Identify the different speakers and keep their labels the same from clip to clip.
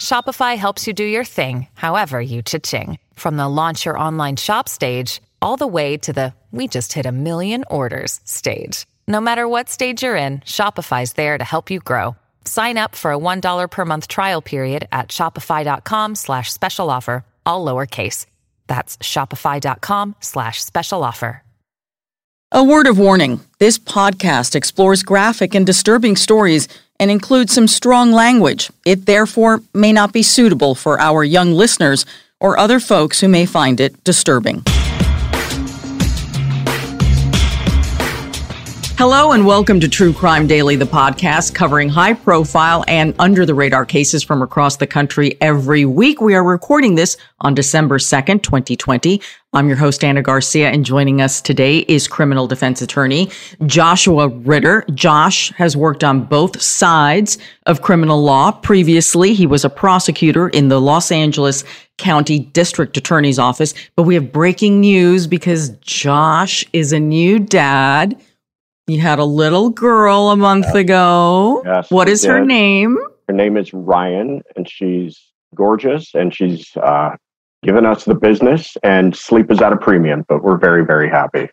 Speaker 1: Shopify helps you do your thing, however you cha-ching. From the launch your online shop stage, all the way to the we just hit a million orders stage. No matter what stage you're in, Shopify's there to help you grow. Sign up for a $1 per month trial period at shopify.com slash special offer, all lowercase. That's shopify.com slash special offer.
Speaker 2: A word of warning this podcast explores graphic and disturbing stories and includes some strong language. It therefore may not be suitable for our young listeners or other folks who may find it disturbing. Hello and welcome to True Crime Daily, the podcast covering high profile and under the radar cases from across the country every week. We are recording this on December 2nd, 2020. I'm your host, Ana Garcia, and joining us today is criminal defense attorney Joshua Ritter. Josh has worked on both sides of criminal law. Previously, he was a prosecutor in the Los Angeles County District Attorney's Office. But we have breaking news because Josh is a new dad you had a little girl a month yes. ago. Yes. What is her name?
Speaker 3: Her name is Ryan, and she's gorgeous, and she's uh, given us the business, and sleep is at a premium, but we're very, very happy.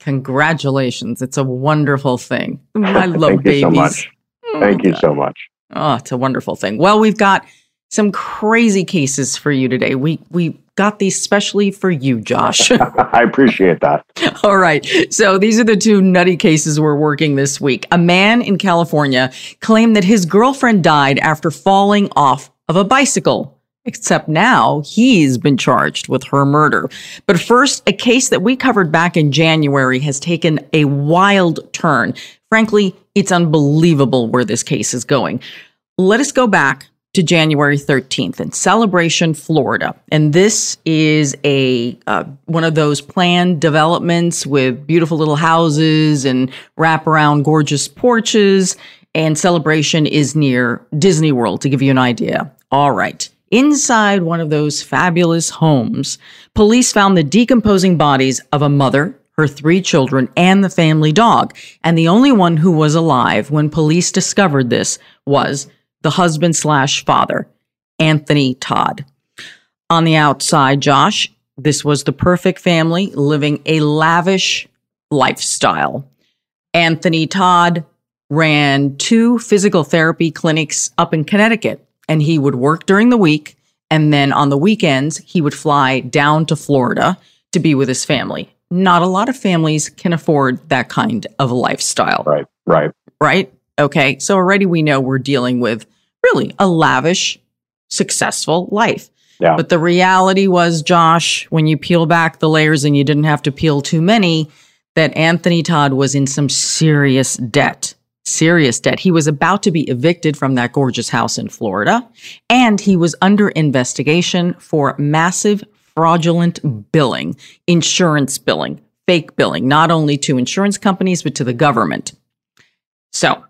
Speaker 2: Congratulations. It's a wonderful thing. I love
Speaker 3: Thank
Speaker 2: babies.
Speaker 3: You so much. Oh, Thank you so much.
Speaker 2: Oh, it's a wonderful thing. Well, we've got some crazy cases for you today. We we got these specially for you, Josh.
Speaker 3: I appreciate that.
Speaker 2: All right. So these are the two nutty cases we're working this week. A man in California claimed that his girlfriend died after falling off of a bicycle. Except now he's been charged with her murder. But first, a case that we covered back in January has taken a wild turn. Frankly, it's unbelievable where this case is going. Let us go back to January 13th in Celebration, Florida. And this is a uh, one of those planned developments with beautiful little houses and wraparound gorgeous porches. And Celebration is near Disney World to give you an idea. All right. Inside one of those fabulous homes, police found the decomposing bodies of a mother, her three children, and the family dog. And the only one who was alive when police discovered this was the husband slash father, Anthony Todt. On the outside, Josh, this was the perfect family living a lavish lifestyle. Anthony Todt ran two physical therapy clinics up in Connecticut, and he would work during the week. And then on the weekends, he would fly down to Florida to be with his family. Not a lot of families can afford that kind of lifestyle.
Speaker 3: Right, right.
Speaker 2: Right? Okay. So already we know we're dealing with really a lavish, successful life. Yeah. But the reality was, Josh, when you peel back the layers and you didn't have to peel too many, that Anthony Todt was in some serious debt. Serious debt. He was about to be evicted from that gorgeous house in Florida, and he was under investigation for massive fraudulent billing, insurance billing, fake billing, not only to insurance companies, but to the government. So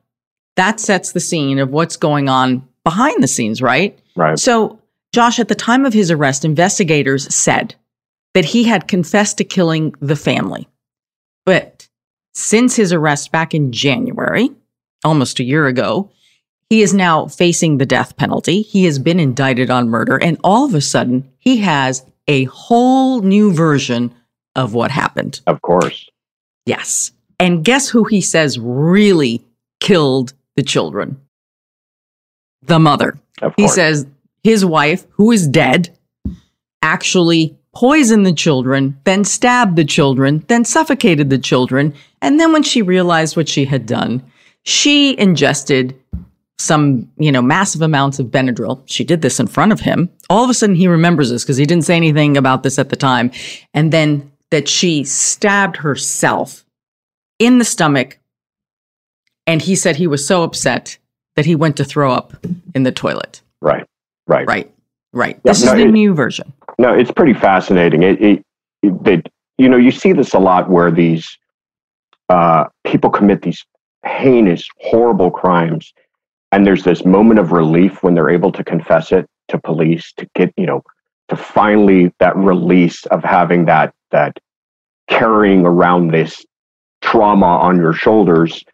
Speaker 2: that sets the scene of what's going on behind the scenes, right?
Speaker 3: Right.
Speaker 2: So, Josh, at the time of his arrest, investigators said that he had confessed to killing the family. But since his arrest back in January, almost a year ago, he is now facing the death penalty. He has been indicted on murder, and all of a sudden, he has a whole new version of what happened.
Speaker 3: Of course.
Speaker 2: Yes. And guess who he says really killed the children? The mother. He says his wife, who is dead, actually poisoned the children, then stabbed the children, then suffocated the children. And then when she realized what she had done, she ingested some, you know, massive amounts of Benadryl. She did this in front of him. All of a sudden he remembers this because he didn't say anything about this at the time. And then that she stabbed herself in the stomach. And he said he was so upset that he went to throw up in the toilet.
Speaker 3: right. Right.
Speaker 2: Right. Right.
Speaker 3: Yeah,
Speaker 2: This is the
Speaker 3: it-
Speaker 2: new version.
Speaker 3: No, it's pretty fascinating. It, it, it they, you know, you see this a lot where these uh, people commit these heinous, horrible crimes, and there's this moment of relief when they're able to confess it to police to get, you know, to finally that release of having that that carrying around this trauma on your shoulders.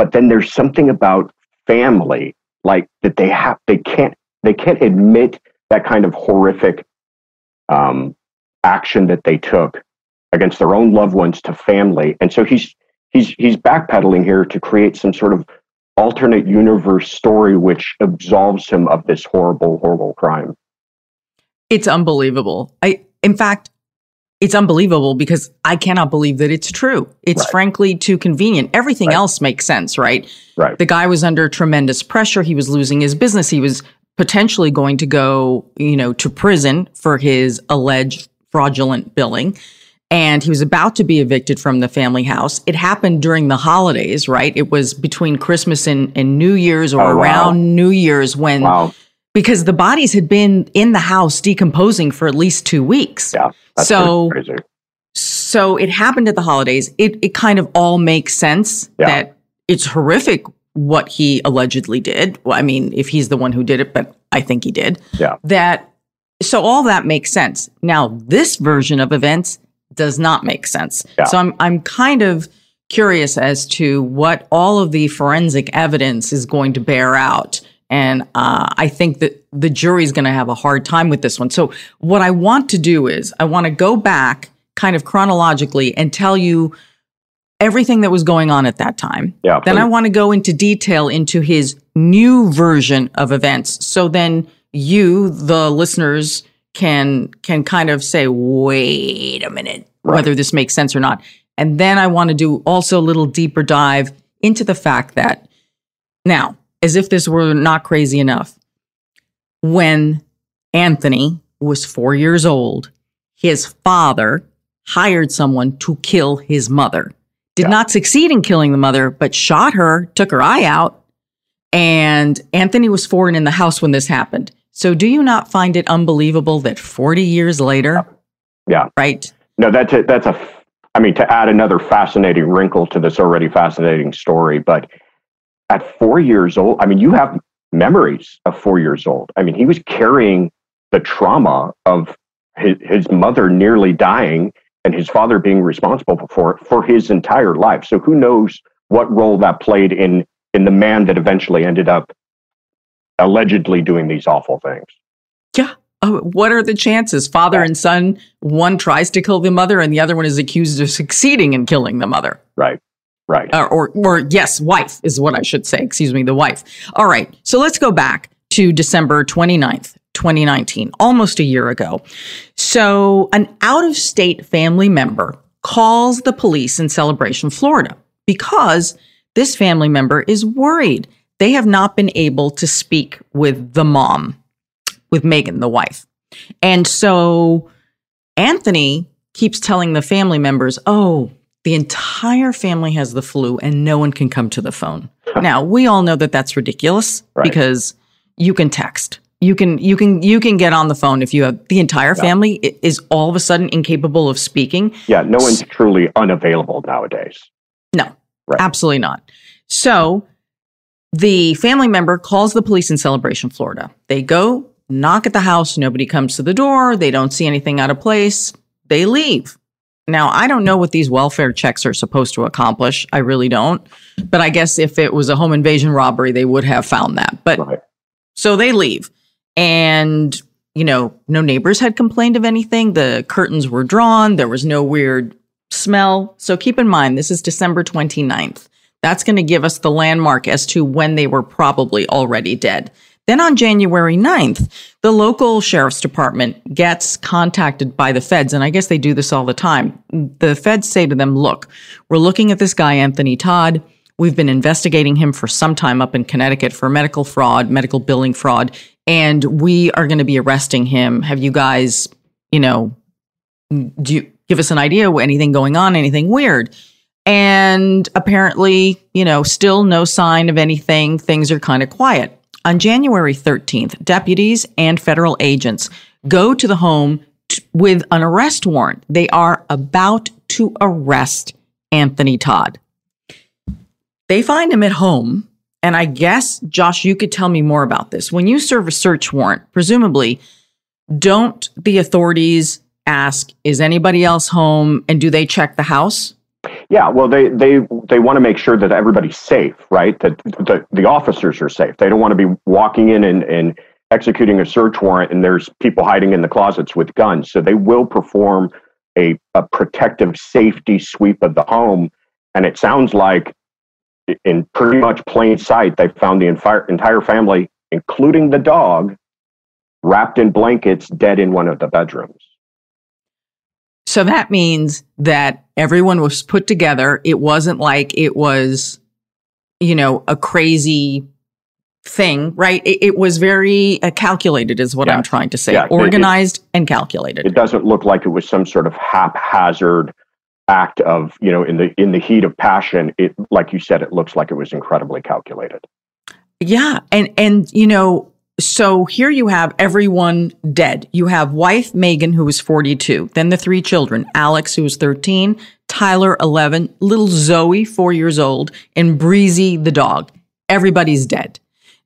Speaker 3: But then there's something about family, like that they have, they can't, they can't admit that kind of horrific um, action that they took against their own loved ones to family. And so he's he's he's backpedaling here to create some sort of alternate universe story which absolves him of this horrible, horrible crime.
Speaker 2: It's unbelievable. I, in fact, it's unbelievable because I cannot believe that it's true. It's
Speaker 3: Right.
Speaker 2: frankly too convenient. Everything
Speaker 3: Right.
Speaker 2: else makes sense, right?
Speaker 3: Right.
Speaker 2: The guy was under tremendous pressure. He was losing his business. He was potentially going to go, you know, to prison for his alleged fraudulent billing. And he was about to be evicted from the family house. It happened during the holidays, right? It was between Christmas and, and New Year's or
Speaker 3: Oh, wow.
Speaker 2: around New Year's when
Speaker 3: Wow.
Speaker 2: Because the bodies had been in the house decomposing for at least two weeks.
Speaker 3: Yeah.
Speaker 2: So-
Speaker 3: crazy.
Speaker 2: So it happened at the holidays. It it kind of all makes sense
Speaker 3: Yeah.
Speaker 2: that it's horrific what he allegedly did. Well, I mean, if he's the one who did it, but I think he did.
Speaker 3: Yeah.
Speaker 2: That so all that makes sense. Now this version of events does not make sense.
Speaker 3: Yeah.
Speaker 2: So I'm I'm kind of curious as to what all of the forensic evidence is going to bear out. And uh, I think that the jury's going to have a hard time with this one. So, what I want to do is, I want to go back kind of chronologically and tell you everything that was going on at that time.
Speaker 3: Yeah.
Speaker 2: Then I want to go into detail into his new version of events. So then you, the listeners, can can kind of say, wait a minute,
Speaker 3: Right.
Speaker 2: whether this makes sense or not. And then I want to do also a little deeper dive into the fact that now, as if this were not crazy enough, when Anthony was four years old, his father hired someone to kill his mother. Did
Speaker 3: Yeah.
Speaker 2: not succeed in killing the mother, but shot her, took her eye out. And Anthony was four and in the house when this happened. So do you not find it unbelievable that 40 years later,
Speaker 3: Yeah.
Speaker 2: right?
Speaker 3: No, that's a, that's a. I mean, to add another fascinating wrinkle to this already fascinating story, but at four years old, I mean, you have memories of four years old. I mean, he was carrying the trauma of his, his mother nearly dying and his father being responsible for it for his entire life. So who knows what role that played in in the man that eventually ended up allegedly doing these awful things.
Speaker 2: Yeah. Oh, what are the chances? Father and son, one tries to kill the mother and the other one is accused of succeeding in killing the mother.
Speaker 3: Right. Right.
Speaker 2: or, or, or yes, wife is what I should say. Excuse me, the wife. All right. So let's go back to December 29th, 2019, almost a year ago. So an out of state family member calls the police in Celebration, Florida, because this family member is worried. They have not been able to speak with the mom, with Megan, the wife. And so Anthony keeps telling the family members, oh, the entire family has the flu and no one can come to the phone. now, we all know that that's ridiculous
Speaker 3: Right.
Speaker 2: because you can text. You can you can you can get on the phone if you have the entire
Speaker 3: Yeah.
Speaker 2: family is all of a sudden incapable of speaking.
Speaker 3: Yeah. No one's truly unavailable nowadays.
Speaker 2: No,
Speaker 3: Right.
Speaker 2: absolutely not. So the family member calls the police in Celebration, Florida. They go, knock at the house, nobody comes to the door, they don't see anything out of place, they leave. Now, I don't know what these welfare checks are supposed to accomplish. I really don't. But I guess if it was a home invasion robbery, they would have found that. But
Speaker 3: Right.
Speaker 2: so they leave. And, you know, no neighbors had complained of anything. The curtains were drawn. There was no weird smell. So keep in mind, this is December 29th. That's going to give us the landmark as to when they were probably already dead. Then on January 9th, the local sheriff's department gets contacted by the feds, and I guess they do this all the time. The feds say to them, Look, we're looking at this guy, Anthony Todt. We've been investigating him for some time up in Connecticut for medical fraud, medical billing fraud, and we are going to be arresting him. Have you guys, you know, do you give us an idea anything going on, anything weird? And apparently, you know, still no sign of anything. Things are kind of quiet. On January 13th, deputies and federal agents go to the home t- with an arrest warrant. They are about to arrest Anthony Todt. They find him at home. And I guess, Josh, you could tell me more about this. When you serve a search warrant, presumably, don't the authorities ask, is anybody else home? And do they check the house?
Speaker 3: Yeah, well, they they they want to make sure that everybody's safe, right? That the the officers are safe. They don't want to be walking in and, and executing a search warrant and there's people hiding in the closets with guns. So they will perform a, a protective safety sweep of the home. And it sounds like, in pretty much plain sight, they found the entire entire family, including the dog, wrapped in blankets, dead in one of the bedrooms.
Speaker 2: So that means that everyone was put together. It wasn't like it was, you know, a crazy thing, right? It, it was very uh, calculated, is what I'm trying to say. Organized it, and calculated.
Speaker 3: It doesn't look like it was some sort of haphazard act of, you know, in the in the heat of passion. It, like you said, it looks like it was incredibly calculated.
Speaker 2: Yeah, and and you know, so here you have everyone dead. You have wife Megan, who was 42, then the three children Alex, who was 13, Tyler, 11, little Zoe, four years old, and Breezy, the dog. Everybody's dead.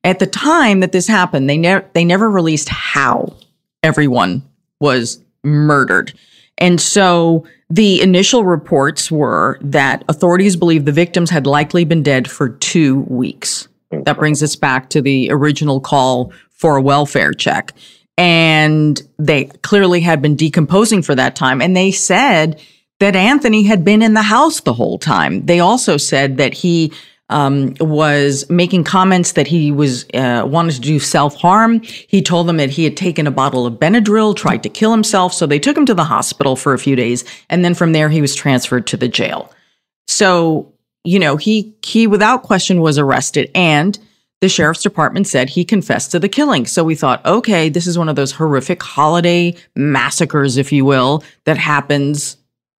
Speaker 2: At the time that this happened, they, ne- they never released how everyone was murdered. And so the initial reports were that authorities believe the victims had likely been dead for two weeks. That brings us back to the original call for a welfare check. And they clearly had been decomposing for that time. And they said that Anthony had been in the house the whole time. They also said that he um, was making comments that he was uh, wanted to do self harm. He told them that he had taken a bottle of Benadryl, tried to kill himself. So they took him to the hospital for a few days, and then from there he was transferred to the jail. So you know he he without question was arrested, and the sheriff's department said he confessed to the killing. So we thought, okay, this is one of those horrific holiday massacres, if you will, that happens,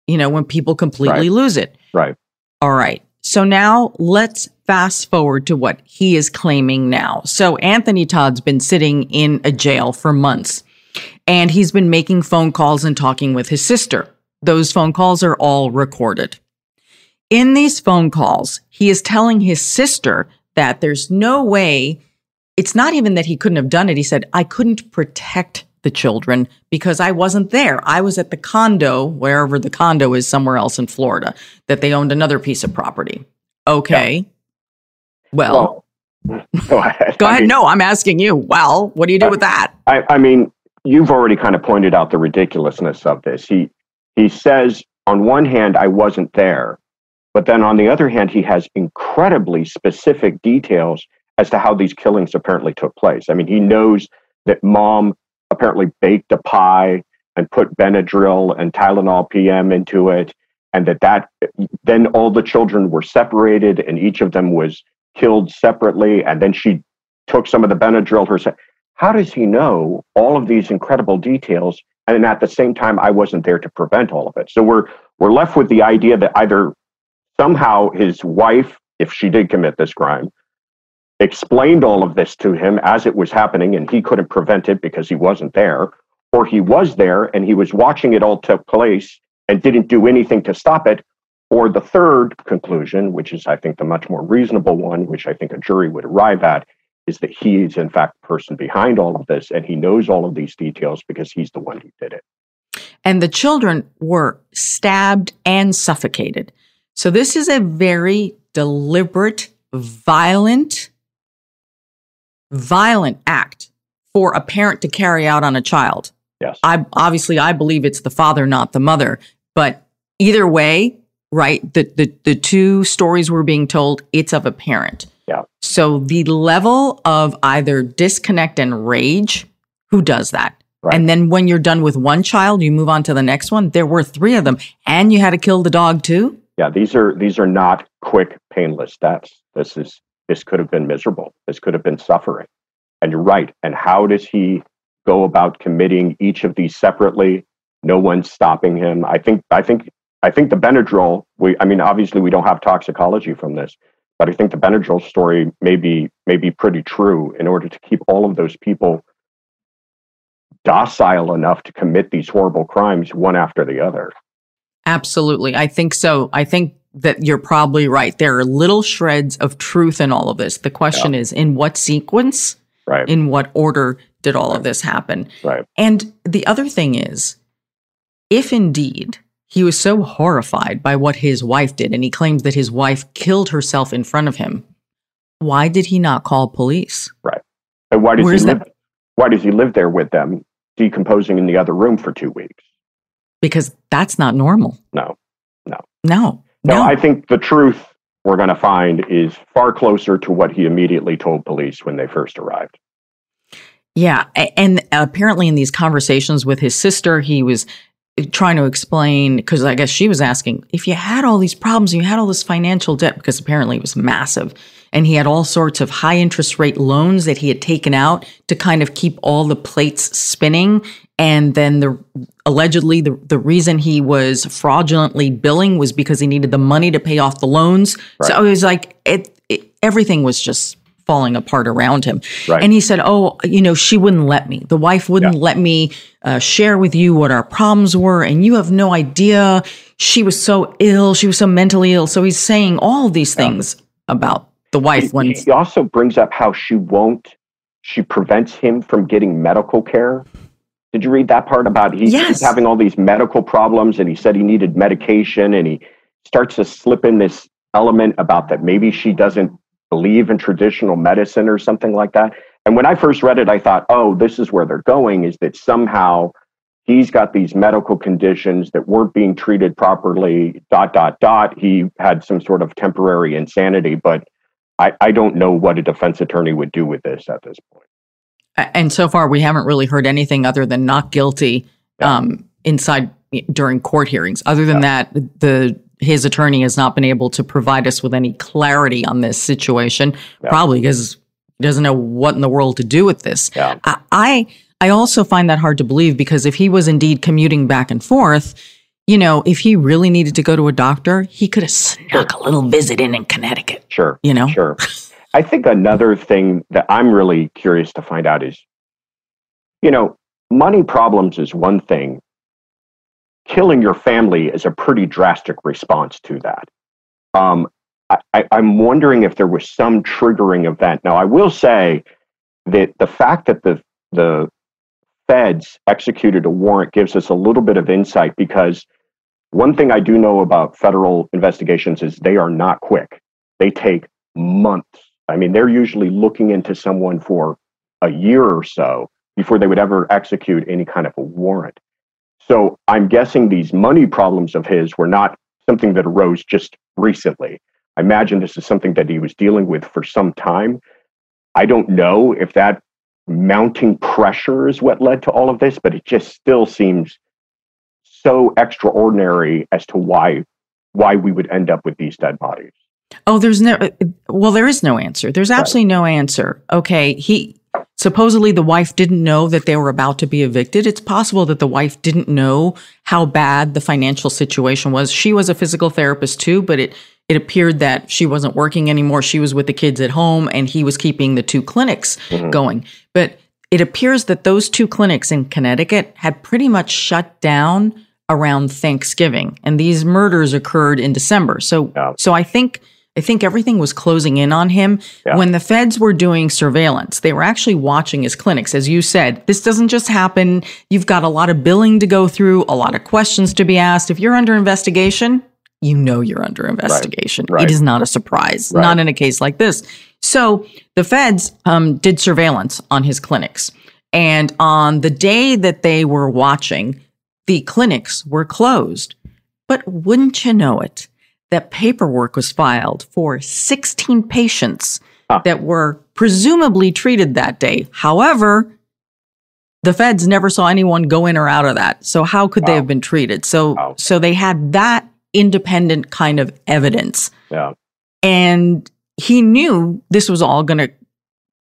Speaker 2: you know, when people completely
Speaker 3: right.
Speaker 2: lose it.
Speaker 3: Right.
Speaker 2: All right. So now let's fast forward to what he is claiming now. So Anthony Todt's been sitting in a jail for months and he's been making phone calls and talking with his sister. Those phone calls are all recorded. In these phone calls, he is telling his sister that there's no way, it's not even that he couldn't have done it. He said, I couldn't protect the children because I wasn't there. I was at the condo, wherever the condo is, somewhere else in Florida, that they owned another piece of property. Okay. Yeah. Well,
Speaker 3: well, go ahead.
Speaker 2: go ahead. Mean, no, I'm asking you. Well, what do you do with that?
Speaker 3: I, I mean, you've already kind of pointed out the ridiculousness of this. He he says, on one hand, I wasn't there, but then on the other hand, he has incredibly specific details as to how these killings apparently took place. I mean, he knows that mom apparently baked a pie and put Benadryl and Tylenol PM into it, and that that then all the children were separated and each of them was killed separately, and then she took some of the Benadryl herself. How does he know all of these incredible details? And at the same time, I wasn't there to prevent all of it. So we're we're left with the idea that either somehow his wife, if she did commit this crime, explained all of this to him as it was happening and he couldn't prevent it because he wasn't there, or he was there and he was watching it all take place and didn't do anything to stop it. Or the third conclusion, which is, I think, the much more reasonable one, which I think a jury would arrive at, is that he is, in fact, the person behind all of this and he knows all of these details because he's the one who did it.
Speaker 2: And the children were stabbed and suffocated. So this is a very deliberate, violent, violent act for a parent to carry out on a child.
Speaker 3: Yes.
Speaker 2: I obviously I believe it's the father, not the mother. But either way, right? The, the the two stories we're being told, it's of a parent.
Speaker 3: Yeah.
Speaker 2: So the level of either disconnect and rage, who does that?
Speaker 3: Right.
Speaker 2: And then when you're done with one child, you move on to the next one. There were three of them, and you had to kill the dog too.
Speaker 3: Yeah, these are these are not quick, painless deaths. This is this could have been miserable. This could have been suffering. And you're right. And how does he go about committing each of these separately? No one's stopping him. I think I think I think the Benadryl, we I mean, obviously we don't have toxicology from this, but I think the Benadryl story may be may be pretty true in order to keep all of those people docile enough to commit these horrible crimes one after the other.
Speaker 2: Absolutely. I think so. I think that you're probably right. There are little shreds of truth in all of this. The question
Speaker 3: Yeah.
Speaker 2: is in what sequence,
Speaker 3: Right.
Speaker 2: in what order did all
Speaker 3: Right.
Speaker 2: of this happen?
Speaker 3: right.
Speaker 2: And the other thing is, if indeed he was so horrified by what his wife did, and he claims that his wife killed herself in front of him, why did he not call police?
Speaker 3: And why does
Speaker 2: Where's
Speaker 3: he
Speaker 2: that-
Speaker 3: live why does he live there with them, decomposing in the other room for two weeks?
Speaker 2: Because that's not normal.
Speaker 3: No.
Speaker 2: No.
Speaker 3: No,
Speaker 2: No.
Speaker 3: I think the truth we're going to find is far closer to what he immediately told police when they first arrived.
Speaker 2: Yeah. And apparently, in these conversations with his sister, he was eh, trying to explain because I guess she was asking if you had all these problems, you had all this financial debt, because apparently it was massive. And he had all sorts of high interest rate loans that he had taken out to kind of keep all the plates spinning. And then the allegedly the, the reason he was fraudulently billing was because he needed the money to pay off the loans. So it was like it, it everything was just falling apart around him.
Speaker 3: Right.
Speaker 2: And he said, "Oh, you know, she wouldn't let me. The wife wouldn't
Speaker 3: Yeah.
Speaker 2: let me uh, share with you what our problems were, and you have no idea. She was so ill. She was so mentally ill. So he's saying all these things about the wife when
Speaker 3: He also brings up how she won't, she prevents him from getting medical care. Did you read that part about he,
Speaker 2: Yes.
Speaker 3: he's having all these medical problems and he said he needed medication and he starts to slip in this element about that maybe she doesn't believe in traditional medicine or something like that. And when I first read it, I thought, oh, this is where they're going is that somehow he's got these medical conditions that weren't being treated properly, dot, dot, dot. He had some sort of temporary insanity, but I, I don't know what a defense attorney would do with this at this point.
Speaker 2: And so far we haven't really heard anything other than not guilty
Speaker 3: Yeah.
Speaker 2: um, inside during court hearings. Other than that, the his attorney has not been able to provide us with any clarity on this situation,
Speaker 3: Yeah.
Speaker 2: probably because he doesn't know what in the world to do with this.
Speaker 3: Yeah.
Speaker 2: I, I also find that hard to believe because if he was indeed commuting back and forth, you know, if he really needed to go to a doctor, he could have snuck a little visit in in Connecticut.
Speaker 3: Sure.
Speaker 2: You know?
Speaker 3: Sure. I think another thing that I'm really curious to find out is, you know, money problems is one thing. Killing your family is a pretty drastic response to that. Um, I, I'm wondering if there was some triggering event. Now, I will say that the fact that the the feds executed a warrant gives us a little bit of insight because one thing I do know about federal investigations is they are not quick. They take months. I mean, they're usually looking into someone for a year or so before they would ever execute any kind of a warrant. So I'm guessing these money problems of his were not something that arose just recently. I imagine this is something that he was dealing with for some time. I don't know if that mounting pressure is what led to all of this, but it just still seems so extraordinary as to why why we would end up with these dead bodies.
Speaker 2: Oh, there's no, uh, well, there is no answer. There's absolutely no answer. Okay. He, supposedly the wife didn't know that they were about to be evicted. It's possible that the wife didn't know how bad the financial situation was. She was a physical therapist too, but it, it appeared that she wasn't working anymore. She was with the kids at home and he was keeping the two clinics mm-hmm. going. But it appears that those two clinics in Connecticut had pretty much shut down around Thanksgiving and these murders occurred in December. So
Speaker 3: Yeah.
Speaker 2: so I think I think everything was closing in on him.
Speaker 3: Yeah.
Speaker 2: When the feds were doing surveillance, they were actually watching his clinics. As you said, this doesn't just happen. You've got a lot of billing to go through, a lot of questions to be asked. If you're under investigation, you know you're under investigation.
Speaker 3: right.
Speaker 2: It is not a surprise,
Speaker 3: Right.
Speaker 2: not in a case like this. So the feds um, did surveillance on his clinics. And on the day that they were watching, the clinics were closed. But wouldn't you know it? That paperwork was filed for 16 patients
Speaker 3: Huh.
Speaker 2: that were presumably treated that day. However, the feds never saw anyone go in or out of that. So how could they have been treated? So
Speaker 3: Wow.
Speaker 2: so they had that independent kind of evidence.
Speaker 3: Yeah.
Speaker 2: And he knew this was all going to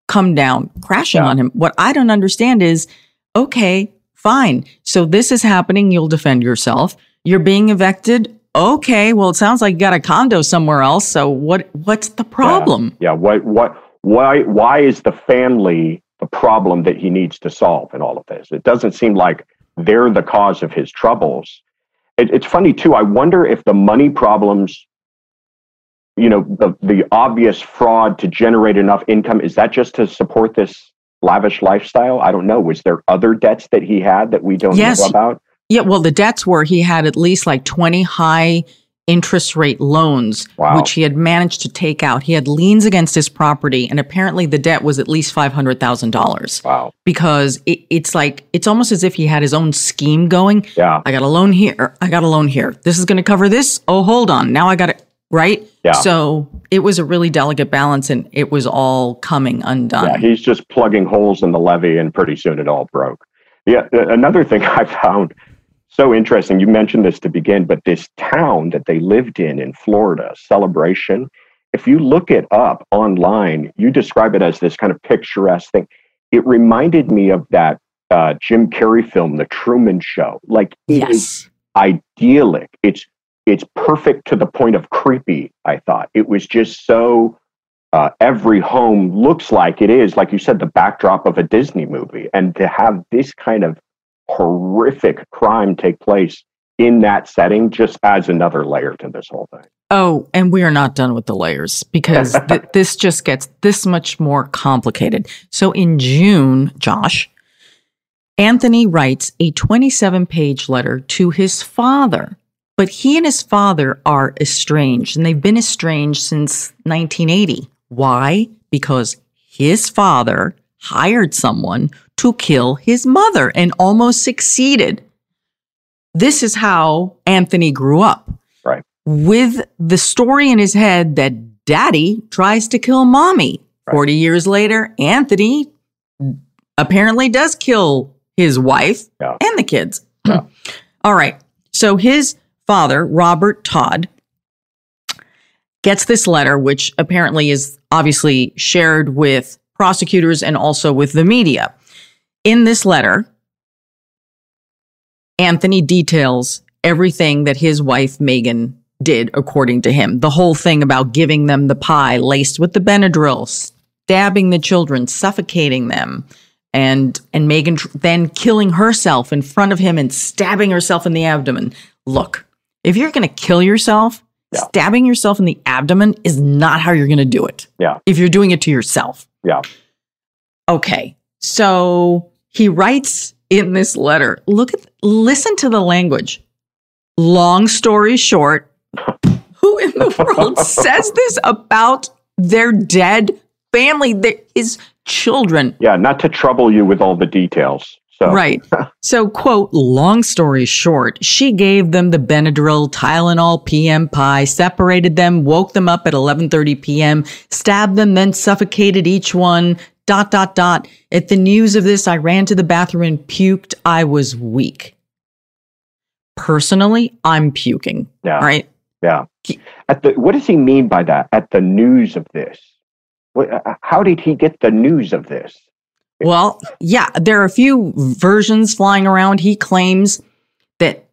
Speaker 2: come down crashing
Speaker 3: Yeah.
Speaker 2: on him. What I don't understand is okay, fine. So this is happening. You'll defend yourself. You're being evicted. Okay, well, it sounds like you got a condo somewhere else. So what? What's the problem?
Speaker 3: Yeah. What? What? Why? Why is the family the problem that he needs to solve in all of this? It doesn't seem like they're the cause of his troubles. It, it's funny too. I wonder if the money problems, you know, the the obvious fraud to generate enough income is that just to support this lavish lifestyle? I don't know. Was there other debts that he had that we don't
Speaker 2: Yes.
Speaker 3: know about?
Speaker 2: Yeah, well, the debts were he had at least like 20 high interest rate loans,
Speaker 3: Wow.
Speaker 2: which he had managed to take out. He had liens against his property, and apparently the debt was at least $500,000
Speaker 3: Wow.
Speaker 2: because it, it's like, it's almost as if he had his own scheme going.
Speaker 3: Yeah.
Speaker 2: I got a loan here. I got a loan here. This is going to cover this. Oh, hold on. Now I got it. Right?
Speaker 3: Yeah.
Speaker 2: So it was a really delicate balance and it was all coming undone.
Speaker 3: Yeah, he's just plugging holes in the levee, and pretty soon it all broke. Yeah, another thing I found so interesting. You mentioned this to begin, but this town that they lived in in Florida, Celebration. If you look it up online, you describe it as this kind of picturesque thing. It reminded me of that uh, Jim Carrey film, The Truman Show. Like
Speaker 2: yes.
Speaker 3: idyllic. It's it's perfect to the point of creepy. I thought it was just so. Uh, every home looks like it is, like you said, the backdrop of a Disney movie, and to have this kind of horrific crime take place in that setting just adds another layer to this whole thing.
Speaker 2: Oh, and we are not done with the layers because th- this just gets this much more complicated. So in June, Josh, Anthony writes a 27 page letter to his father, but he and his father are estranged and they've been estranged since 1980. Why? Because his father hired someone to kill his mother and almost succeeded. This is how Anthony grew up
Speaker 3: Right.
Speaker 2: with the story in his head that daddy tries to kill mommy.
Speaker 3: Right.
Speaker 2: 40 years later, Anthony apparently does kill his wife
Speaker 3: Yeah.
Speaker 2: and the kids.
Speaker 3: Yeah.
Speaker 2: All right. So his father, Robert Todt, gets this letter, which apparently is obviously shared with prosecutors and also with the media. In this letter, Anthony details everything that his wife, Megan, did according to him. The whole thing about giving them the pie laced with the Benadryl, stabbing the children, suffocating them, and and Megan tr- then killing herself in front of him and stabbing herself in the abdomen. Look, if you're going to kill yourself,
Speaker 3: Yeah.
Speaker 2: stabbing yourself in the abdomen is not how you're going to do it.
Speaker 3: Yeah.
Speaker 2: If you're doing it to yourself.
Speaker 3: Yeah.
Speaker 2: Okay. So he writes in this letter, look at, listen to the language. Long story short, who in the world says this about their dead family, their, his children?
Speaker 3: Yeah, not to trouble you with all the details. So
Speaker 2: Right. So, quote, long story short, she gave them the Benadryl, Tylenol, PM pie, separated them, woke them up at 11:30 p.m., stabbed them, then suffocated each one. Dot dot dot. At the news of this, I ran to the bathroom and puked. I was weak. Personally, I'm puking.
Speaker 3: Yeah.
Speaker 2: Right.
Speaker 3: Yeah. At the what does he mean by that? At the news of this. What, uh, how did he get the news of this?
Speaker 2: Well, yeah, there are a few versions flying around. He claims that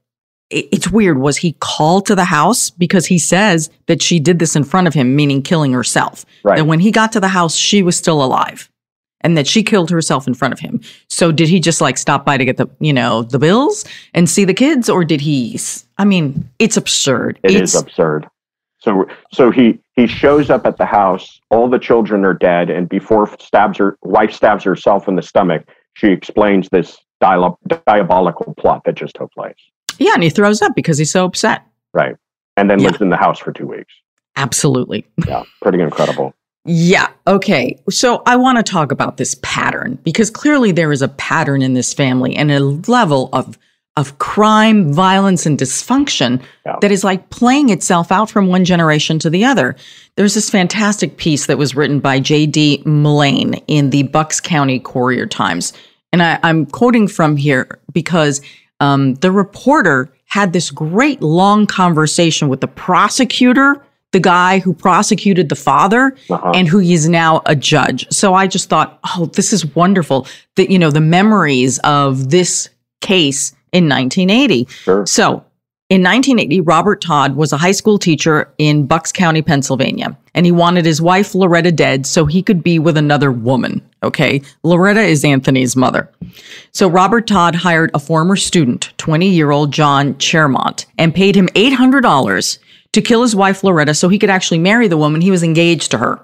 Speaker 2: it's weird. Was he called to the house? Because he says that she did this in front of him, meaning killing herself.
Speaker 3: Right.
Speaker 2: That when he got to the house, she was still alive and that she killed herself in front of him. So did he just like stop by to get the, you know, the bills and see the kids? Or did he, I mean, it's absurd.
Speaker 3: It
Speaker 2: it's,
Speaker 3: is absurd. So so he he shows up at the house. All the children are dead, and before stabs her wife stabs herself in the stomach, she explains this dialo- diabolical plot that just took place.
Speaker 2: yeah. And he throws up because he's so upset.
Speaker 3: Right, and then
Speaker 2: Yeah.
Speaker 3: lives in the house for two weeks.
Speaker 2: Absolutely.
Speaker 3: Yeah, pretty incredible.
Speaker 2: Yeah. Okay. So I want to talk about this pattern because clearly there is a pattern in this family and a level of of crime, violence, and dysfunction
Speaker 3: Yeah.
Speaker 2: that is like playing itself out from one generation to the other. There's this fantastic piece that was written by J.D. Mullane in the Bucks County Courier Times. And I, I'm quoting from here because um, the reporter had this great long conversation with the prosecutor, the guy who prosecuted the father,
Speaker 3: Uh-huh.
Speaker 2: and who is now a judge. So I just thought, oh, this is wonderful that, you know, the memories of this case in 1980.
Speaker 3: Sure.
Speaker 2: So in 1980, Robert Todt was a high school teacher in Bucks County, Pennsylvania, and he wanted his wife Loretta dead so he could be with another woman. Okay. Loretta is Anthony's mother. So Robert Todt hired a former student, 20 year old John Chermont, and paid him $800 to kill his wife Loretta so he could actually marry the woman he was engaged to her.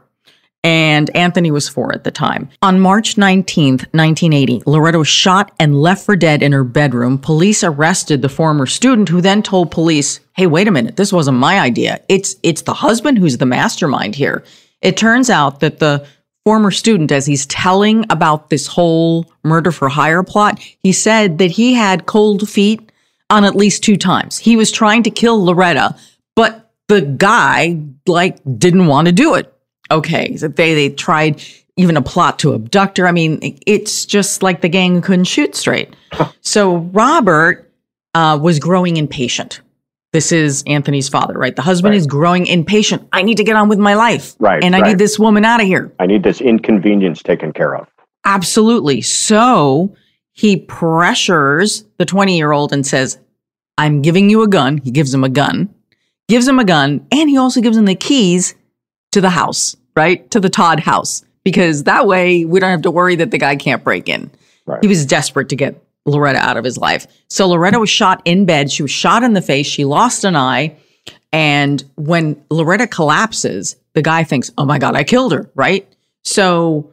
Speaker 2: And Anthony was four at the time. On March 19th, 1980, Loretta was shot and left for dead in her bedroom. Police arrested the former student who then told police, "Hey, wait a minute. This wasn't my idea. It's it's the husband who's the mastermind here." It turns out that the former student as he's telling about this whole murder for hire plot, he said that he had cold feet on at least two times. He was trying to kill Loretta, but the guy like didn't want to do it. Okay, so they they tried even a plot to abduct her. I mean, it's just like the gang couldn't shoot straight. so Robert uh, was growing impatient. This is Anthony's father, right? The husband
Speaker 3: Right.
Speaker 2: is growing impatient. I need to get on with my life,
Speaker 3: Right,
Speaker 2: And I
Speaker 3: right.
Speaker 2: need this woman out of here.
Speaker 3: I need this inconvenience taken care of.
Speaker 2: Absolutely. So he pressures the 20 year old and says, I'm giving you a gun. He gives him a gun, gives him a gun, and he also gives him the keys to the house, right? To the Todt house, because that way we don't have to worry that the guy can't break in.
Speaker 3: Right.
Speaker 2: He was desperate to get Loretta out of his life. So Loretta was shot in bed. She was shot in the face. She lost an eye. And when Loretta collapses, the guy thinks, oh my God, I killed her, right? So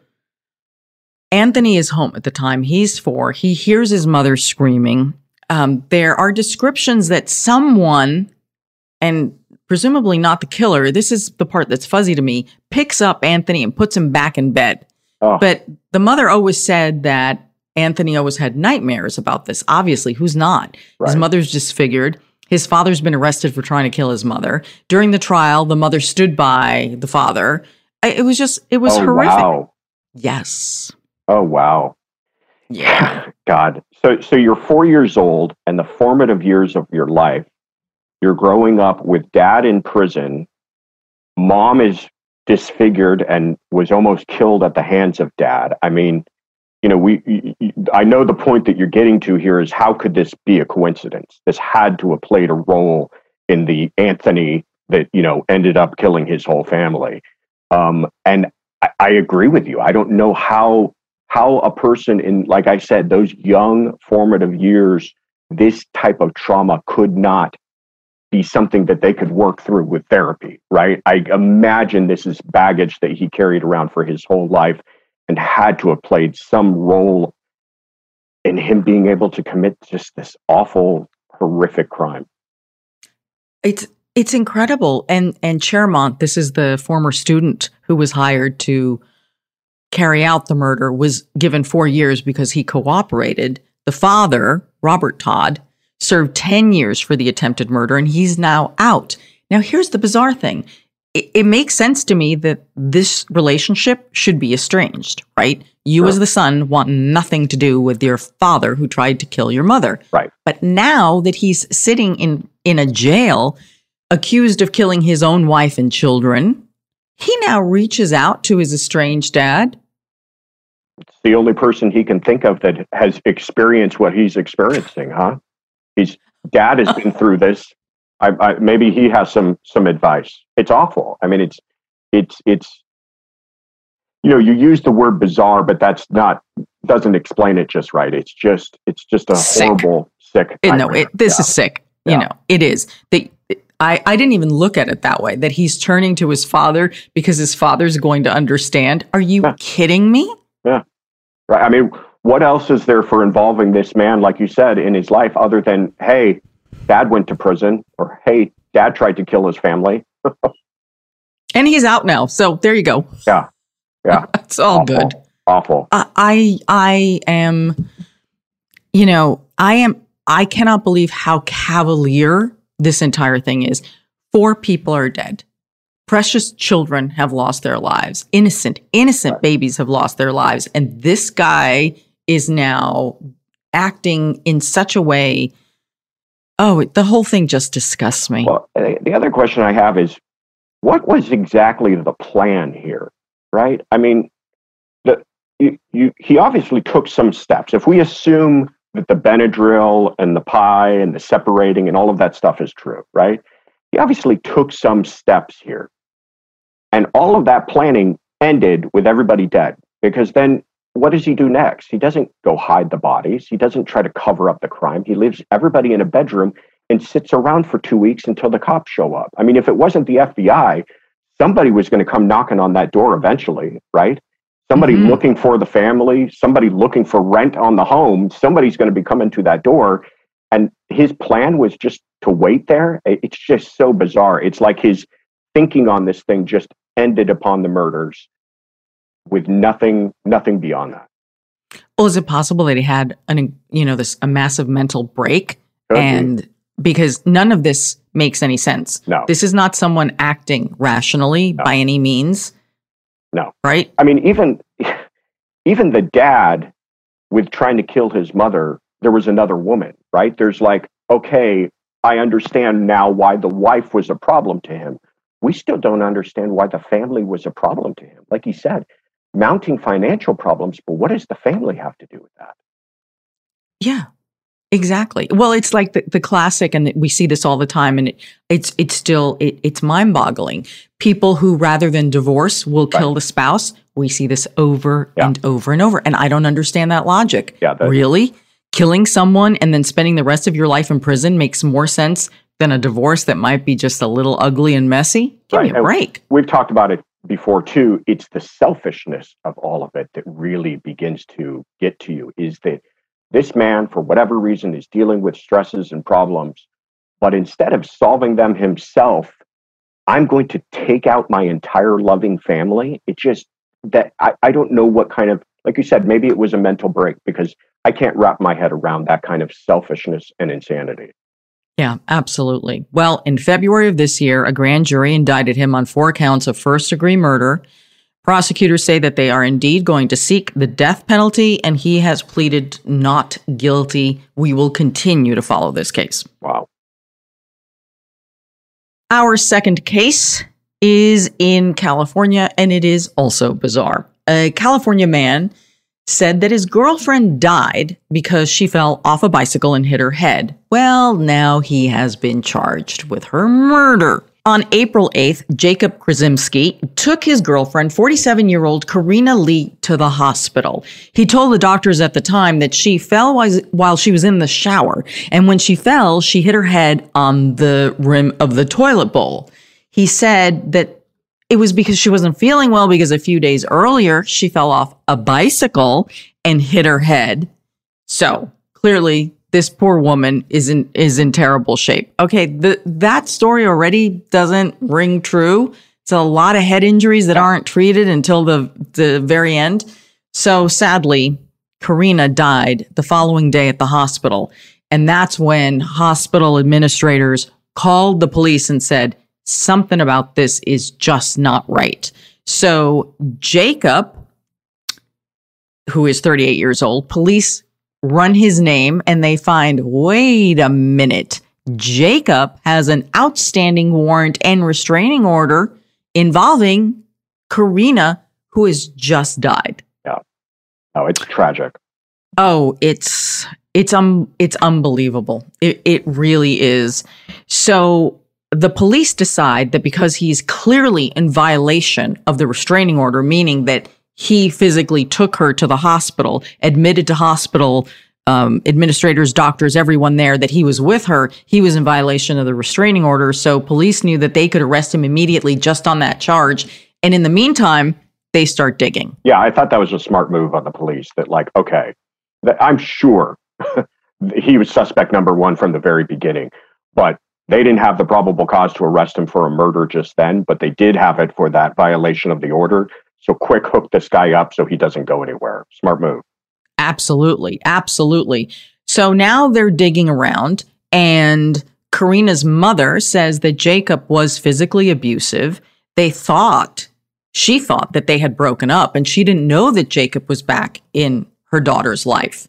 Speaker 2: Anthony is home at the time. He's four. He hears his mother screaming. Um, there are descriptions that someone, and presumably not the killer, this is the part that's fuzzy to me, picks up Anthony and puts him back in bed.
Speaker 3: Oh,
Speaker 2: But the mother always said that Anthony always had nightmares about this. Obviously, who's not? His
Speaker 3: Right.
Speaker 2: mother's disfigured. His father's been arrested for trying to kill his mother. During the trial, the mother stood by the father. It was just, it was
Speaker 3: oh,
Speaker 2: horrific.
Speaker 3: wow.
Speaker 2: Yes.
Speaker 3: Oh, wow.
Speaker 2: Yeah.
Speaker 3: God. So, so you're four years old, and the formative years of your life, you're growing up with dad in prison. Mom is disfigured and was almost killed at the hands of dad. I mean, you know, we. I know the point that you're getting to here is how could this be a coincidence? This had to have played a role in the Anthony that you know ended up killing his whole family. Um, and I, I agree with you. I don't know how how a person in, like I said, those young formative years, this type of trauma could not be something that they could work through with therapy, right? I imagine this is baggage that he carried around for his whole life and had to have played some role in him being able to commit just this awful, horrific crime.
Speaker 2: It's it's incredible. And and Chermont, this is the former student who was hired to carry out the murder, was given four years because he cooperated. The father, Robert Todt, served 10 years for the attempted murder and he's now out. Now here's the bizarre thing. It, it makes sense to me that this relationship should be estranged, right? You as the son want nothing to do with your father who tried to kill your mother.
Speaker 3: Right.
Speaker 2: But now that he's sitting in in a jail accused of killing his own wife and children, he now reaches out to his estranged dad.
Speaker 3: It's the only person he can think of that has experienced what he's experiencing, huh? He's dad has been through this. I, I, maybe he has some some advice. It's awful. I mean, it's it's it's. You know, you use the word bizarre, but that's not doesn't explain it just right. It's just it's just a
Speaker 2: Sick.
Speaker 3: horrible, sick.
Speaker 2: It- no, it, this
Speaker 3: Yeah.
Speaker 2: is sick. You
Speaker 3: Yeah.
Speaker 2: know, it is. They, I, I didn't even look at it that way, that he's turning to his father because his father's going to understand. Are you
Speaker 3: Yeah.
Speaker 2: kidding me?
Speaker 3: Yeah, right. I mean, what else is there for involving this man, like you said, in his life, other than hey, dad went to prison, or hey, dad tried to kill his family.
Speaker 2: And he's out now. So there you go.
Speaker 3: Yeah, yeah.
Speaker 2: It's all
Speaker 3: Awful.
Speaker 2: good.
Speaker 3: Awful.
Speaker 2: I I I am you know, I am I cannot believe how cavalier this entire thing is. Four people are dead. Precious children have lost their lives. Innocent, innocent babies have lost their lives. And this guy is now acting in such a way. Oh, the whole thing just disgusts me.
Speaker 3: Well, the other question I have is what was exactly the plan here? Right? I mean, the, you, you, he obviously took some steps. If we assume that the Benadryl and the pie and the separating and all of that stuff is true, right? He obviously took some steps here. And all of that planning ended with everybody dead because then what does he do next? He doesn't go hide the bodies. He doesn't try to cover up the crime. He leaves everybody in a bedroom and sits around for two weeks until the cops show up. I mean, if it wasn't the FBI, somebody was going to come knocking on that door eventually, right? Somebody mm-hmm. looking for the family, somebody looking for rent on the home, somebody's going to be coming to that door. And his plan was just to wait there. It's just so bizarre. It's like his thinking on this thing just ended upon the murders with nothing nothing beyond that.
Speaker 2: Well, is it possible that he had an you know this a massive mental break Could and be. because none of this makes any sense.
Speaker 3: No.
Speaker 2: This is not someone acting rationally no. by any means.
Speaker 3: No.
Speaker 2: Right?
Speaker 3: I mean even even the dad with trying to kill his mother, there was another woman, right? There's like, okay, I understand now why the wife was a problem to him. We still don't understand why the family was a problem to him. Like he said, mounting financial problems, but what does the family have to do with that?
Speaker 2: Yeah, exactly. Well, it's like the, the classic, and we see this all the time, and it, it's it's still it, it's mind boggling. People who rather than divorce will right. kill the spouse. We see this over yeah. and over and over, and I don't understand that logic.
Speaker 3: Yeah,
Speaker 2: that, really, killing someone and then spending the rest of your life in prison makes more sense than a divorce that might be just a little ugly and messy. Give right. me a break.
Speaker 3: We've talked about it before too it's the selfishness of all of it that really begins to get to you is that this man for whatever reason is dealing with stresses and problems but instead of solving them himself i'm going to take out my entire loving family. It just that I, I don't know what kind of like you said maybe it was a mental break because i can't wrap my head around that kind of selfishness and insanity
Speaker 2: yeah, absolutely. Well, in February of this year, a grand jury indicted him on four counts of first degree murder. Prosecutors say that they are indeed going to seek the death penalty, and he has pleaded not guilty. We will continue to follow this case.
Speaker 3: Wow.
Speaker 2: Our second case is in California, and it is also bizarre. A California man said that his girlfriend died because she fell off a bicycle and hit her head. Well, now he has been charged with her murder. On April 8th, Jacob Krasimski took his girlfriend, 47 year old Karina Lee, to the hospital. He told the doctors at the time that she fell while she was in the shower. And when she fell, she hit her head on the rim of the toilet bowl. He said that it was because she wasn't feeling well because a few days earlier she fell off a bicycle and hit her head. So clearly this poor woman is in is in terrible shape. Okay, the, that story already doesn't ring true. It's a lot of head injuries that aren't treated until the the very end. So sadly, Karina died the following day at the hospital, and that's when hospital administrators called the police and said, something about this is just not right. So Jacob, who is 38 years old, police run his name and they find, wait a minute, Jacob has an outstanding warrant and restraining order involving Karina, who has just died.
Speaker 3: Yeah. Oh, it's tragic.
Speaker 2: Oh, it's it's um it's unbelievable. It it really is. So the police decide that because he's clearly in violation of the restraining order, meaning that he physically took her to the hospital, admitted to hospital, um, administrators, doctors, everyone there, that he was with her, he was in violation of the restraining order. So police knew that they could arrest him immediately just on that charge. And in the meantime, they start digging.
Speaker 3: Yeah, I thought that was a smart move on the police that, like, okay, I'm sure he was suspect number one from the very beginning. But they didn't have the probable cause to arrest him for a murder just then, but they did have it for that violation of the order. So quick hook this guy up so he doesn't go anywhere. Smart move.
Speaker 2: Absolutely. Absolutely. So now they're digging around, and Karina's mother says that Jacob was physically abusive. They thought, she thought that they had broken up, and she didn't know that Jacob was back in her daughter's life.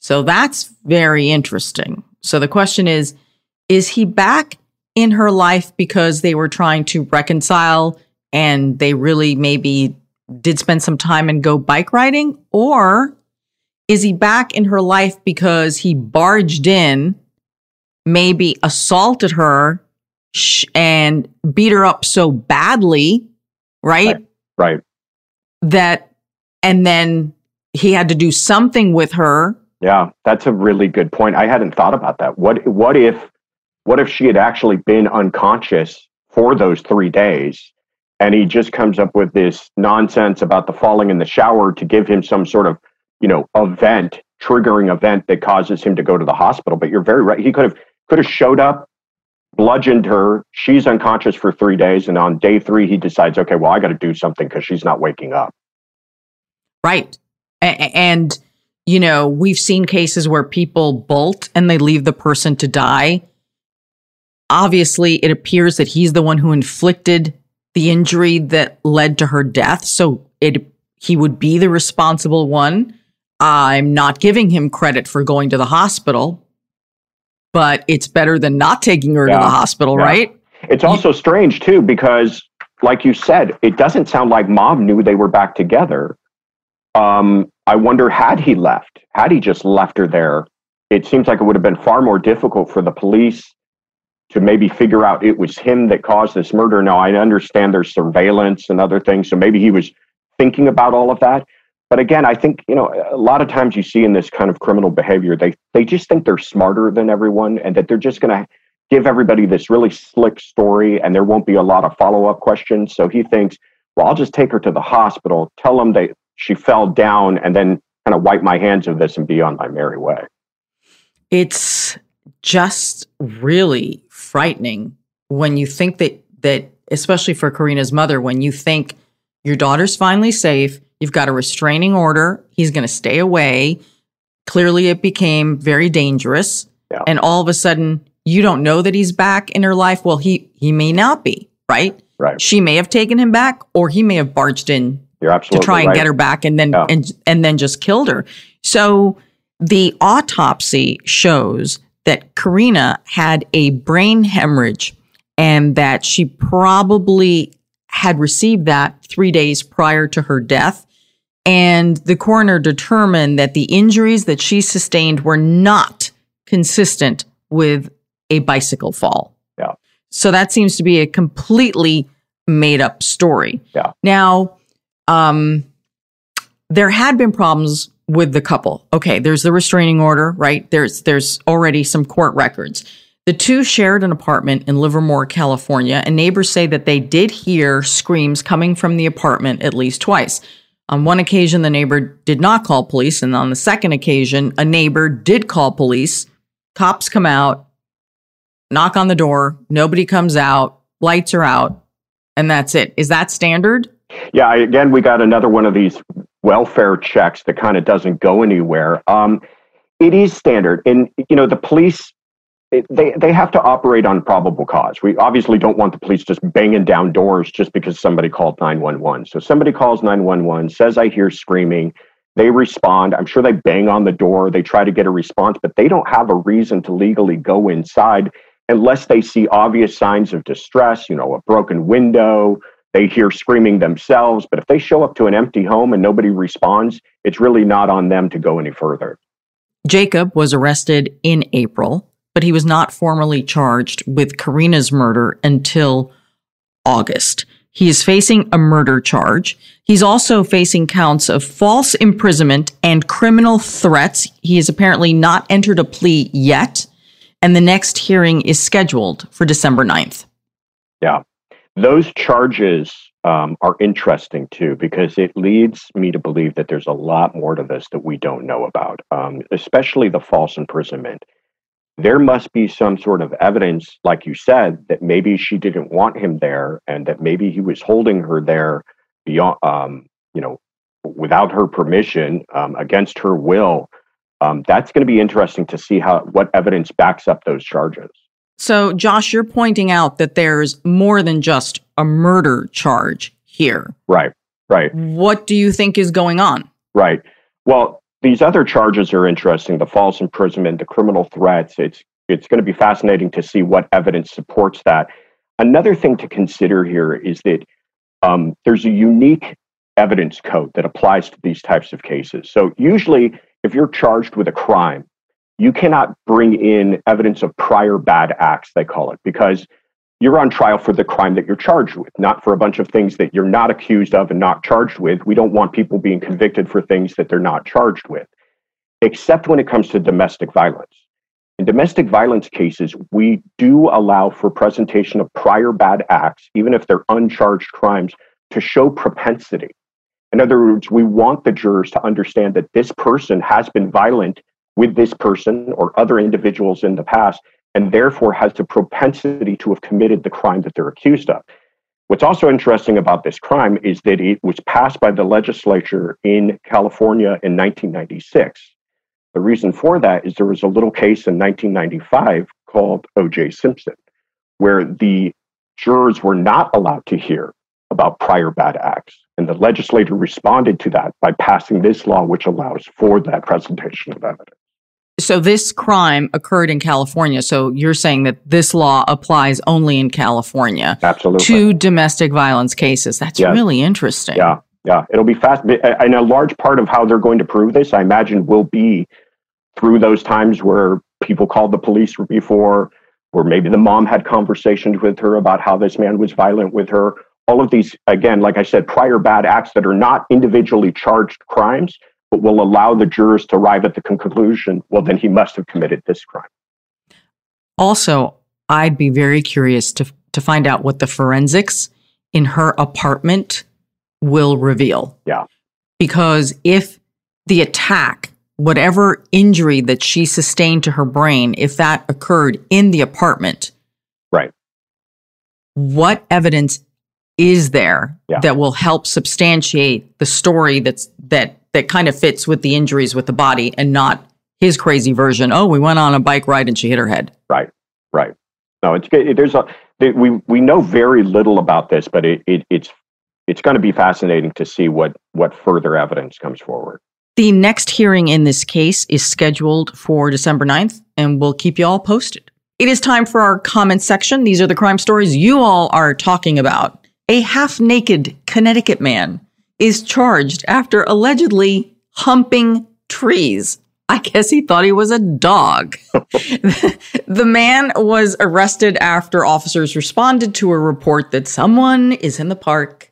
Speaker 2: So that's very interesting. So the question is is he back in her life because they were trying to reconcile and they really maybe did spend some time and go bike riding? Or is he back in her life because he barged in, maybe assaulted her sh- and beat her up so badly, right?
Speaker 3: Right. right.
Speaker 2: That, and then he had to do something with her.
Speaker 3: Yeah, that's a really good point. I hadn't thought about that. What what if what if she had actually been unconscious for those three days and he just comes up with this nonsense about the falling in the shower to give him some sort of you know event triggering event that causes him to go to the hospital? But you're very right. He could have could have showed up bludgeoned her. She's unconscious for three days. And on day three he decides okay well i got to do something because she's not waking up.
Speaker 2: Right. And you know we've seen cases where people bolt and they leave the person to die obviously it appears that he's the one who inflicted the injury that led to her death. So it he would be the responsible one. I'm not giving him credit for going to the hospital, but it's better than not taking her yeah. to the hospital, yeah. right?
Speaker 3: It's also strange too because like you said, it doesn't sound like mom knew they were back together. Um, I wonder had he left, had he just left her there, it seems like it would have been far more difficult for the police to maybe figure out it was him that caused this murder. Now, I understand there's surveillance and other things, so maybe he was thinking about all of that. But again, I think you know a lot of times you see in this kind of criminal behavior, they they just think they're smarter than everyone, and that they're just going to give everybody this really slick story, and there won't be a lot of follow up questions. So he thinks, well, I'll just take her to the hospital, tell them that she fell down, and then kind of wipe my hands of this and be on my merry way.
Speaker 2: It's just really frightening when you think that that especially for Karina's mother when you think your daughter's finally safe, you've got a restraining order, he's going to stay away. Clearly it became very dangerous yeah. and all of a sudden you don't know that he's back in her life. Well, he he may not be, right?
Speaker 3: Right.
Speaker 2: She may have taken him back or he may have barged in to try and
Speaker 3: right.
Speaker 2: get her back and then yeah. and and then just killed her. So the autopsy shows that Karina had a brain hemorrhage and that she probably had received that three days prior to her death. And the coroner determined that the injuries that she sustained were not consistent with a bicycle fall.
Speaker 3: Yeah.
Speaker 2: So that seems to be a completely made up story.
Speaker 3: Yeah.
Speaker 2: Now, um, there had been problems with the couple. Okay, there's the restraining order, right? There's there's already some court records. The two shared an apartment in Livermore, California, and neighbors say that they did hear screams coming from the apartment at least twice. On one occasion, the neighbor did not call police, and on the second occasion, a neighbor did call police. Cops come out, knock on the door, nobody comes out, lights are out, and that's it. Is that standard?
Speaker 3: Yeah, again, we got another one of these welfare checks that kind of doesn't go anywhere. Um, it is standard, and you know the police they they have to operate on probable cause. We obviously don't want the police just banging down doors just because somebody called nine one one. So somebody calls nine one one, says I hear screaming. They respond. I'm sure they bang on the door. They try to get a response, but they don't have a reason to legally go inside unless they see obvious signs of distress. You know, a broken window, they hear screaming themselves. But if they show up to an empty home and nobody responds, it's really not on them to go any further.
Speaker 2: Jacob was arrested in April, but he was not formally charged with Karina's murder until August. He is facing a murder charge. He's also facing counts of false imprisonment and criminal threats. He has apparently not entered a plea yet, and the next hearing is scheduled for December 9th.
Speaker 3: Yeah. Those charges um, are interesting too because it leads me to believe that there's a lot more to this that we don't know about, um, especially the false imprisonment. There must be some sort of evidence, like you said, that maybe she didn't want him there, and that maybe he was holding her there beyond, um, you know, without her permission, um, against her will. um, that's going to be interesting to see how what evidence backs up those charges.
Speaker 2: So, Josh, you're pointing out that there's more than just a murder charge here.
Speaker 3: Right, right.
Speaker 2: What do you think is going on?
Speaker 3: Right. Well, these other charges are interesting the false imprisonment, the criminal threats. It's, it's going to be fascinating to see what evidence supports that. Another thing to consider here is that um, there's a unique evidence code that applies to these types of cases. So, usually, if you're charged with a crime, you cannot bring in evidence of prior bad acts, they call it, because you're on trial for the crime that you're charged with, not for a bunch of things that you're not accused of and not charged with. We don't want people being convicted for things that they're not charged with, except when it comes to domestic violence. In domestic violence cases, we do allow for presentation of prior bad acts, even if they're uncharged crimes, to show propensity. In other words, we want the jurors to understand that this person has been violent with this person or other individuals in the past, and therefore has the propensity to have committed the crime that they're accused of. What's also interesting about this crime is that it was passed by the legislature in California in 1996. The reason for that is there was a little case in 1995 called O.J. Simpson, where the jurors were not allowed to hear about prior bad acts. And the legislature responded to that by passing this law, which allows for that presentation of evidence.
Speaker 2: So this crime occurred in California. So you're saying that this law applies only in California.
Speaker 3: Absolutely.
Speaker 2: To domestic violence cases. That's yes. really interesting.
Speaker 3: Yeah. Yeah. It'll be fast. Uh, and a large part of how they're going to prove this, I imagine, will be through those times where people called the police before, where maybe the mom had conversations with her about how this man was violent with her. All of these, again, like I said, prior bad acts that are not individually charged crimes, but will allow the jurors to arrive at the conclusion well, then he must have committed this crime.
Speaker 2: Also, I'd be very curious to, to find out what the forensics in her apartment will reveal.
Speaker 3: Yeah.
Speaker 2: Because if the attack, whatever injury that she sustained to her brain, if that occurred in the apartment,
Speaker 3: right.
Speaker 2: What evidence is there yeah. that will help substantiate the story that's that that kind of fits with the injuries with the body and not his crazy version. Oh, we went on a bike ride and she hit her head.
Speaker 3: Right, right. No, it's there's a we we know very little about this, but it, it it's it's going to be fascinating to see what what further evidence comes forward.
Speaker 2: The next hearing in this case is scheduled for December 9th, and we'll keep you all posted. It is time for our comment section. These are the crime stories you all are talking about. A half naked Connecticut man is charged after allegedly humping trees. I guess he thought he was a dog. the man was arrested after officers responded to a report that someone is in the park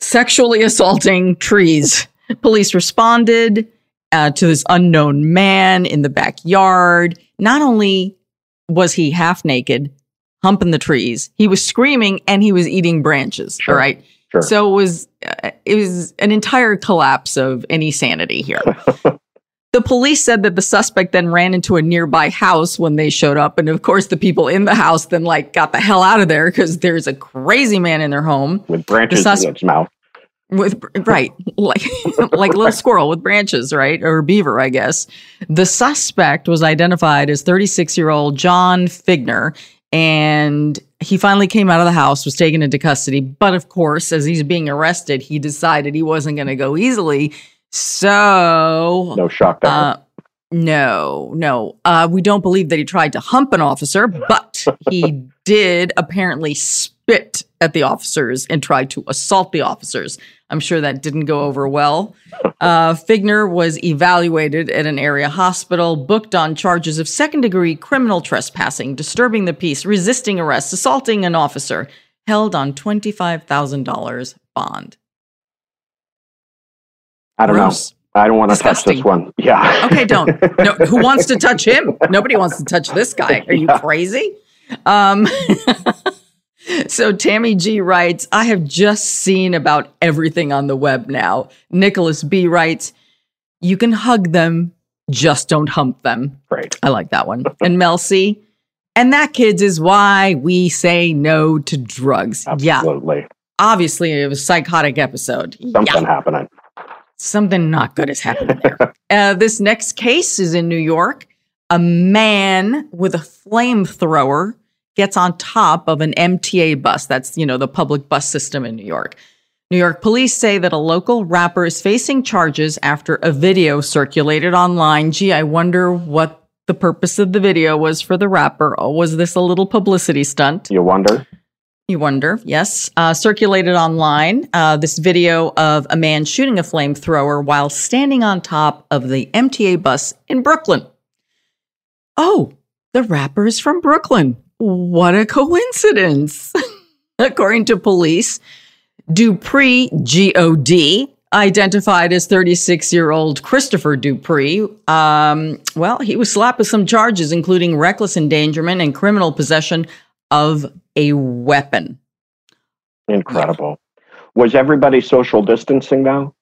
Speaker 2: sexually assaulting trees. Police responded uh, to this unknown man in the backyard. Not only was he half naked, humping the trees, he was screaming and he was eating branches. Sure. All right.
Speaker 3: Sure.
Speaker 2: So it was uh, it was an entire collapse of any sanity here. the police said that the suspect then ran into a nearby house when they showed up, and of course the people in the house then like got the hell out of there because there's a crazy man in their home
Speaker 3: with branches sus- in its mouth.
Speaker 2: With right, like like a little squirrel with branches, right, or beaver, I guess. The suspect was identified as 36 year old John Figner, and he finally came out of the house, was taken into custody. But of course, as he's being arrested, he decided he wasn't going to go easily. So,
Speaker 3: no shock there. Uh,
Speaker 2: no, no. Uh, we don't believe that he tried to hump an officer, but he did apparently spit at the officers and tried to assault the officers. I'm sure that didn't go over well. Uh, Figner was evaluated at an area hospital, booked on charges of second degree criminal trespassing, disturbing the peace, resisting arrest, assaulting an officer, held on $25,000 bond.
Speaker 3: I don't Gross. know. I don't want to touch this one. Yeah.
Speaker 2: okay, don't. No, who wants to touch him? Nobody wants to touch this guy. Are you yeah. crazy? Um, so Tammy G writes, I have just seen about everything on the web now. Nicholas B writes, you can hug them, just don't hump them.
Speaker 3: Right.
Speaker 2: I like that one. and Mel C, and that kids is why we say no to drugs.
Speaker 3: Absolutely. Yeah.
Speaker 2: Obviously, it was a psychotic episode.
Speaker 3: Something
Speaker 2: yeah.
Speaker 3: happening.
Speaker 2: something not good is happening there. uh, this next case is in New York. A man with a flamethrower gets on top of an MTA bus. That's, you know, the public bus system in New York. New York police say that a local rapper is facing charges after a video circulated online. Gee, I wonder what the purpose of the video was for the rapper. Or was this a little publicity stunt?
Speaker 3: You wonder?
Speaker 2: You wonder, yes. Uh, circulated online uh, this video of a man shooting a flamethrower while standing on top of the MTA bus in Brooklyn. Oh, the rapper is from Brooklyn. What a coincidence. According to police, Dupree, G O D, identified as 36 year old Christopher Dupree. Um, well, he was slapped with some charges, including reckless endangerment and criminal possession of a weapon.
Speaker 3: Incredible. Was everybody social distancing now?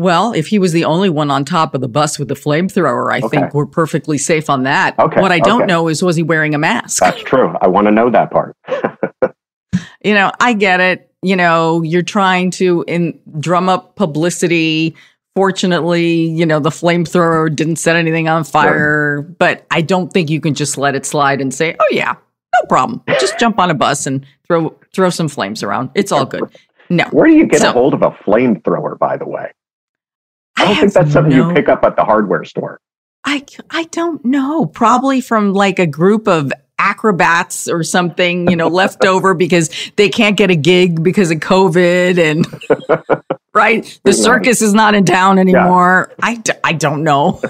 Speaker 2: Well, if he was the only one on top of the bus with the flamethrower, I
Speaker 3: Okay.
Speaker 2: think we're perfectly safe on that.
Speaker 3: Okay,
Speaker 2: What I don't
Speaker 3: okay.
Speaker 2: know is was he wearing a mask?
Speaker 3: That's true. I want to know that part.
Speaker 2: you know, I get it. You know, you're trying to in drum up publicity. Fortunately, you know, the flamethrower didn't set anything on fire, but I don't think you can just let it slide and say, "Oh yeah, no problem. Just jump on a bus and throw throw some flames around. It's all good." No.
Speaker 3: Where do you get
Speaker 2: So-
Speaker 3: a hold of a flamethrower, by the way? I don't think that's something
Speaker 2: no-
Speaker 3: you pick up at the hardware store.
Speaker 2: I I don't know. Probably from like a group of acrobats or something, you know, left over because they can't get a gig because of COVID and right. The circus is not in town anymore. I, d- I don't know.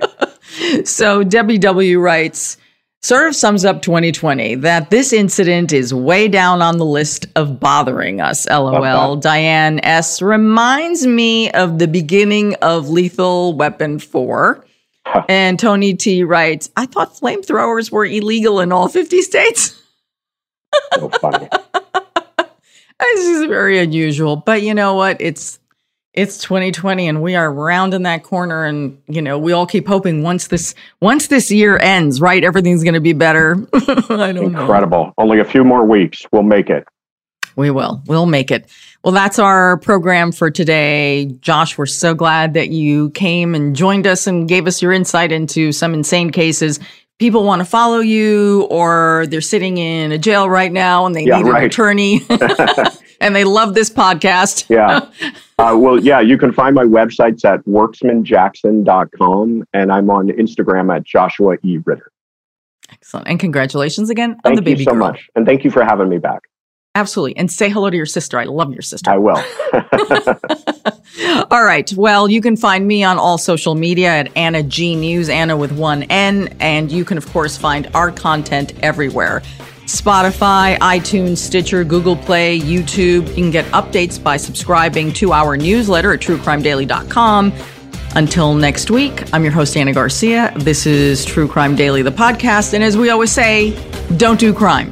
Speaker 2: so Debbie W writes, sort of sums up 2020 that this incident is way down on the list of bothering us. LOL. Diane S reminds me of the beginning of Lethal Weapon 4. And Tony T writes, I thought flamethrowers were illegal in all 50 states.
Speaker 3: So funny.
Speaker 2: This is very unusual, but you know what? It's it's 2020 and we are rounding that corner and you know, we all keep hoping once this once this year ends, right, everything's going to be better. I don't know.
Speaker 3: Incredible. Only a few more weeks. We'll make it.
Speaker 2: We will. We'll make it. Well, that's our program for today. Josh, we're so glad that you came and joined us and gave us your insight into some insane cases. People want to follow you or they're sitting in a jail right now and they
Speaker 3: Yeah,
Speaker 2: need an attorney and they love this podcast.
Speaker 3: Yeah. Uh, well, yeah, you can find my websites at werksmanjackson.com and I'm on Instagram at Joshua E. Ritter.
Speaker 2: Excellent. And congratulations again on
Speaker 3: Thank
Speaker 2: the baby
Speaker 3: you so
Speaker 2: girl.
Speaker 3: much. And thank you for having me back.
Speaker 2: Absolutely. And say hello to your sister. I love your sister.
Speaker 3: I will.
Speaker 2: All right. Well, you can find me on all social media at Ana G News, Ana with one N. And you can, of course, find our content everywhere Spotify, iTunes, Stitcher, Google Play, YouTube. You can get updates by subscribing to our newsletter at truecrimedaily.com. Until next week, I'm your host, Ana Garcia. This is True Crime Daily, the podcast. And as we always say, don't do crime.